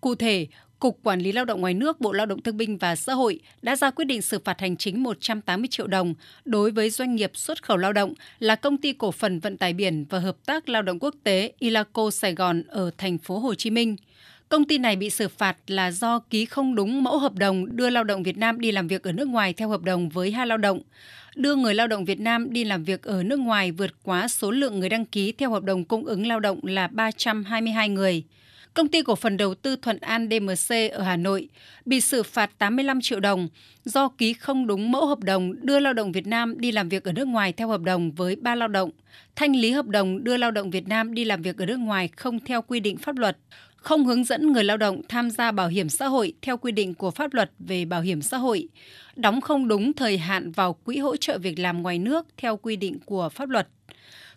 Cụ thể, Cục Quản lý Lao động ngoài nước Bộ Lao động Thương binh và Xã hội đã ra quyết định xử phạt hành chính 180 triệu đồng đối với doanh nghiệp xuất khẩu lao động là công ty cổ phần vận tải biển và hợp tác lao động quốc tế Ilaco Sài Gòn ở thành phố Hồ Chí Minh. Công ty này bị xử phạt là do ký không đúng mẫu hợp đồng đưa lao động Việt Nam đi làm việc ở nước ngoài theo hợp đồng với hai lao động, đưa người lao động Việt Nam đi làm việc ở nước ngoài vượt quá số lượng người đăng ký theo hợp đồng cung ứng lao động là 322 người. Công ty cổ phần đầu tư Thuận An DMC ở Hà Nội bị xử phạt 85 triệu đồng do ký không đúng mẫu hợp đồng đưa lao động Việt Nam đi làm việc ở nước ngoài theo hợp đồng với ba lao động, thanh lý hợp đồng đưa lao động Việt Nam đi làm việc ở nước ngoài không theo quy định pháp luật, không hướng dẫn người lao động tham gia bảo hiểm xã hội theo quy định của pháp luật về bảo hiểm xã hội, đóng không đúng thời hạn vào quỹ hỗ trợ việc làm ngoài nước theo quy định của pháp luật.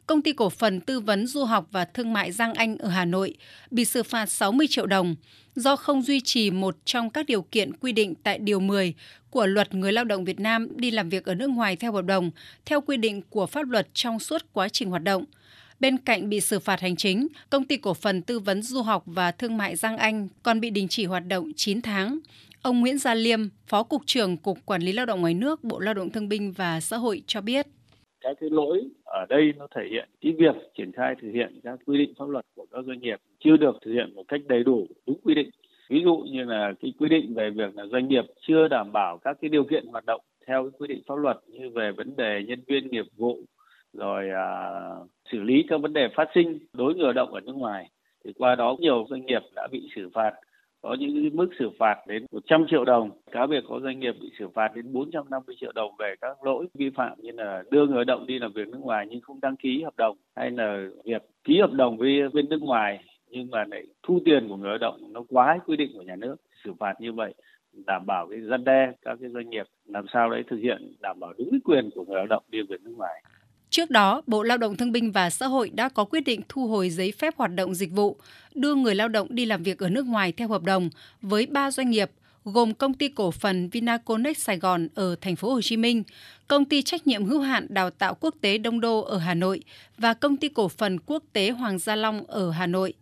Công ty cổ phần tư vấn du học và thương mại Giang Anh ở Hà Nội bị xử phạt 60 triệu đồng do không duy trì một trong các điều kiện quy định tại Điều 10 của Luật Người lao động Việt Nam đi làm việc ở nước ngoài theo hợp đồng theo quy định của pháp luật trong suốt quá trình hoạt động. Bên cạnh bị xử phạt hành chính, công ty cổ phần tư vấn du học và thương mại Giang Anh còn bị đình chỉ hoạt động 9 tháng. Ông Nguyễn Gia Liêm, Phó Cục trưởng Cục Quản lý Lao động ngoài nước, Bộ Lao động Thương binh và Xã hội cho biết các cái lỗi ở đây nó thể hiện cái việc triển khai thực hiện các quy định pháp luật của các doanh nghiệp chưa được thực hiện một cách đầy đủ đúng quy định. Ví dụ như là cái quy định về việc là doanh nghiệp chưa đảm bảo các cái điều kiện hoạt động theo cái quy định pháp luật như về vấn đề nhân viên nghiệp vụ rồi à, xử lý các vấn đề phát sinh đối người lao động ở nước ngoài thì qua đó nhiều doanh nghiệp đã bị xử phạt có những mức xử phạt đến 100 triệu đồng. Cá biệt có doanh nghiệp bị xử phạt đến 450 triệu đồng về các lỗi vi phạm như là đưa người lao động đi làm việc nước ngoài nhưng không đăng ký hợp đồng, hay là việc ký hợp đồng với bên nước ngoài nhưng mà lại thu tiền của người lao động nó quá quy định của nhà nước xử phạt như vậy đảm bảo cái dân đe các cái doanh nghiệp làm sao đấy thực hiện, đảm bảo đúng quyền của người lao động đi việc nước ngoài. Trước đó, Bộ Lao động Thương binh và Xã hội đã có quyết định thu hồi giấy phép hoạt động dịch vụ, đưa người lao động đi làm việc ở nước ngoài theo hợp đồng với 3 doanh nghiệp gồm công ty cổ phần Vinaconex Sài Gòn ở thành phố Hồ Chí Minh, công ty trách nhiệm hữu hạn đào tạo quốc tế Đông Đô ở Hà Nội và công ty cổ phần quốc tế Hoàng Gia Long ở Hà Nội.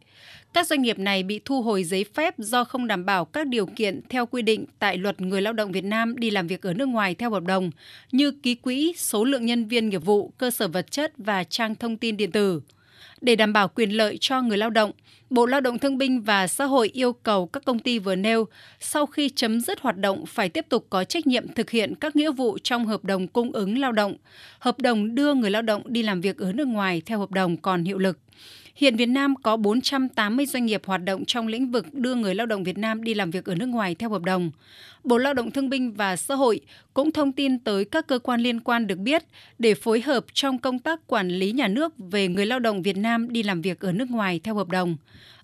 Các doanh nghiệp này bị thu hồi giấy phép do không đảm bảo các điều kiện theo quy định tại Luật Người lao động Việt Nam đi làm việc ở nước ngoài theo hợp đồng như ký quỹ, số lượng nhân viên nghiệp vụ, cơ sở vật chất và trang thông tin điện tử. Để đảm bảo quyền lợi cho người lao động, Bộ Lao động Thương binh và Xã hội yêu cầu các công ty vừa nêu sau khi chấm dứt hoạt động phải tiếp tục có trách nhiệm thực hiện các nghĩa vụ trong hợp đồng cung ứng lao động, hợp đồng đưa người lao động đi làm việc ở nước ngoài theo hợp đồng còn hiệu lực. Hiện Việt Nam có 480 doanh nghiệp hoạt động trong lĩnh vực đưa người lao động Việt Nam đi làm việc ở nước ngoài theo hợp đồng. Bộ Lao động Thương binh và Xã hội cũng thông tin tới các cơ quan liên quan được biết để phối hợp trong công tác quản lý nhà nước về người lao động Việt Nam đi làm việc ở nước ngoài theo hợp đồng.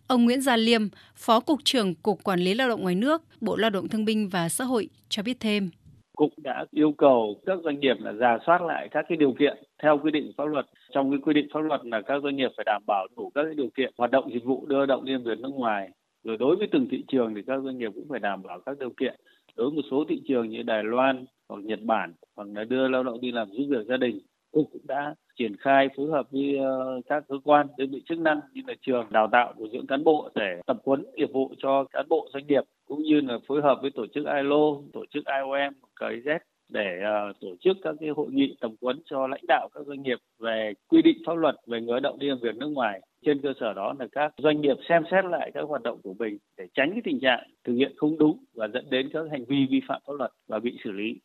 Ông Nguyễn Gia Liêm, Phó Cục trưởng Cục Quản lý Lao động ngoài nước, Bộ Lao động Thương binh và Xã hội cho biết thêm cũng đã yêu cầu các doanh nghiệp là giả soát lại các cái điều kiện theo quy định pháp luật. Trong cái quy định pháp luật là các doanh nghiệp phải đảm bảo đủ các cái điều kiện hoạt động dịch vụ đưa động liên việc nước ngoài. Rồi đối với từng thị trường thì các doanh nghiệp cũng phải đảm bảo các điều kiện. Đối với một số thị trường như Đài Loan hoặc Nhật Bản hoặc là đưa lao động đi làm giúp việc gia đình, cục cũng đã triển khai phối hợp với ờ, các cơ quan đơn vị chức năng như là trường đào tạo bồi dưỡng cán bộ để tập huấn nghiệp vụ cho cán bộ doanh nghiệp cũng như là phối hợp với tổ chức ILO, tổ chức IOM, KIZ để ờ, tổ chức các cái hội nghị tập huấn cho lãnh đạo các doanh nghiệp về quy định pháp luật về người lao động đi làm việc nước ngoài. Trên cơ sở đó là các doanh nghiệp xem xét lại các hoạt động của mình để tránh cái tình trạng thực hiện không đúng và dẫn đến các hành vi vi phạm pháp luật và bị xử lý.